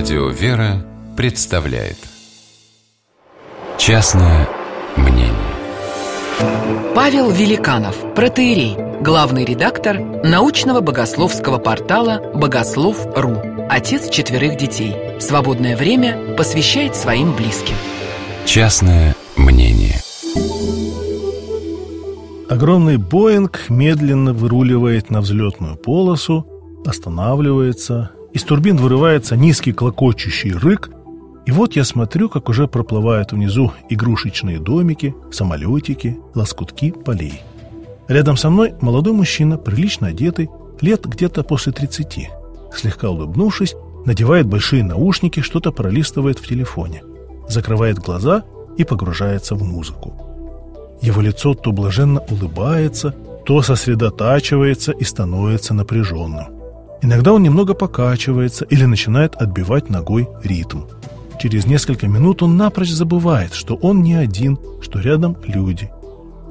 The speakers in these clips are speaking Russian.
Радио «Вера» представляет Частное мнение Павел Великанов, протеерей, главный редактор научного богословского портала «Богослов.ру», отец четверых детей. Свободное время посвящает своим близким. Частное мнение Огромный Боинг медленно выруливает на взлетную полосу, останавливается, из турбин вырывается низкий клокочущий рык, и вот я смотрю, как уже проплывают внизу игрушечные домики, самолетики, лоскутки полей. Рядом со мной молодой мужчина, прилично одетый, лет где-то после 30. Слегка улыбнувшись, надевает большие наушники, что-то пролистывает в телефоне, закрывает глаза и погружается в музыку. Его лицо то блаженно улыбается, то сосредотачивается и становится напряженным. Иногда он немного покачивается или начинает отбивать ногой ритм. Через несколько минут он напрочь забывает, что он не один, что рядом люди.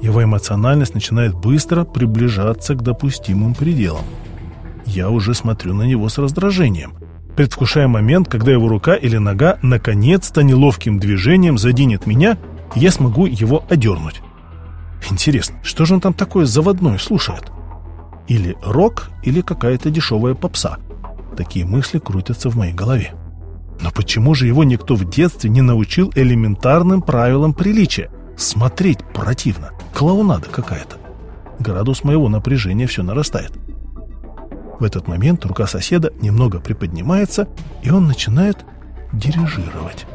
Его эмоциональность начинает быстро приближаться к допустимым пределам. Я уже смотрю на него с раздражением, предвкушая момент, когда его рука или нога наконец-то неловким движением заденет меня, и я смогу его одернуть. Интересно, что же он там такое заводное слушает? Или рок, или какая-то дешевая попса. Такие мысли крутятся в моей голове. Но почему же его никто в детстве не научил элементарным правилам приличия? Смотреть противно. Клоунада какая-то. Градус моего напряжения все нарастает. В этот момент рука соседа немного приподнимается, и он начинает дирижировать.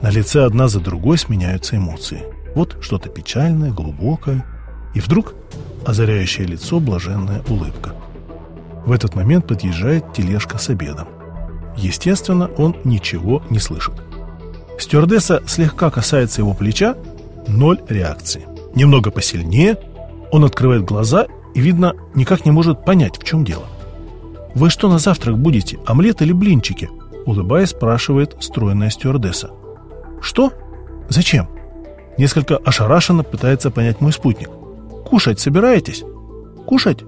На лице одна за другой сменяются эмоции. Вот что-то печальное, глубокое, и вдруг озаряющее лицо блаженная улыбка. В этот момент подъезжает тележка с обедом. Естественно, он ничего не слышит. Стюардесса слегка касается его плеча, ноль реакции. Немного посильнее, он открывает глаза и, видно, никак не может понять, в чем дело. «Вы что на завтрак будете, омлет или блинчики?» Улыбаясь, спрашивает стройная стюардесса. «Что? Зачем?» Несколько ошарашенно пытается понять мой спутник. «Кушать собираетесь?» «Кушать?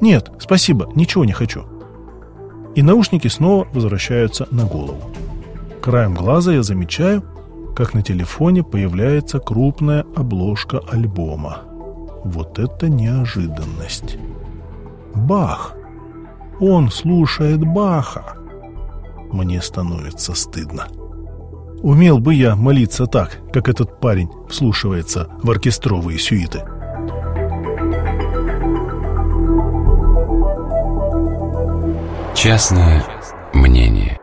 Нет, спасибо, ничего не хочу». И наушники снова возвращаются на голову. Краем глаза я замечаю, как на телефоне появляется крупная обложка альбома. Вот это неожиданность. Бах! Он слушает Баха. Мне становится стыдно. Умел бы я молиться так, как этот парень вслушивается в оркестровые сюиты. Частное мнение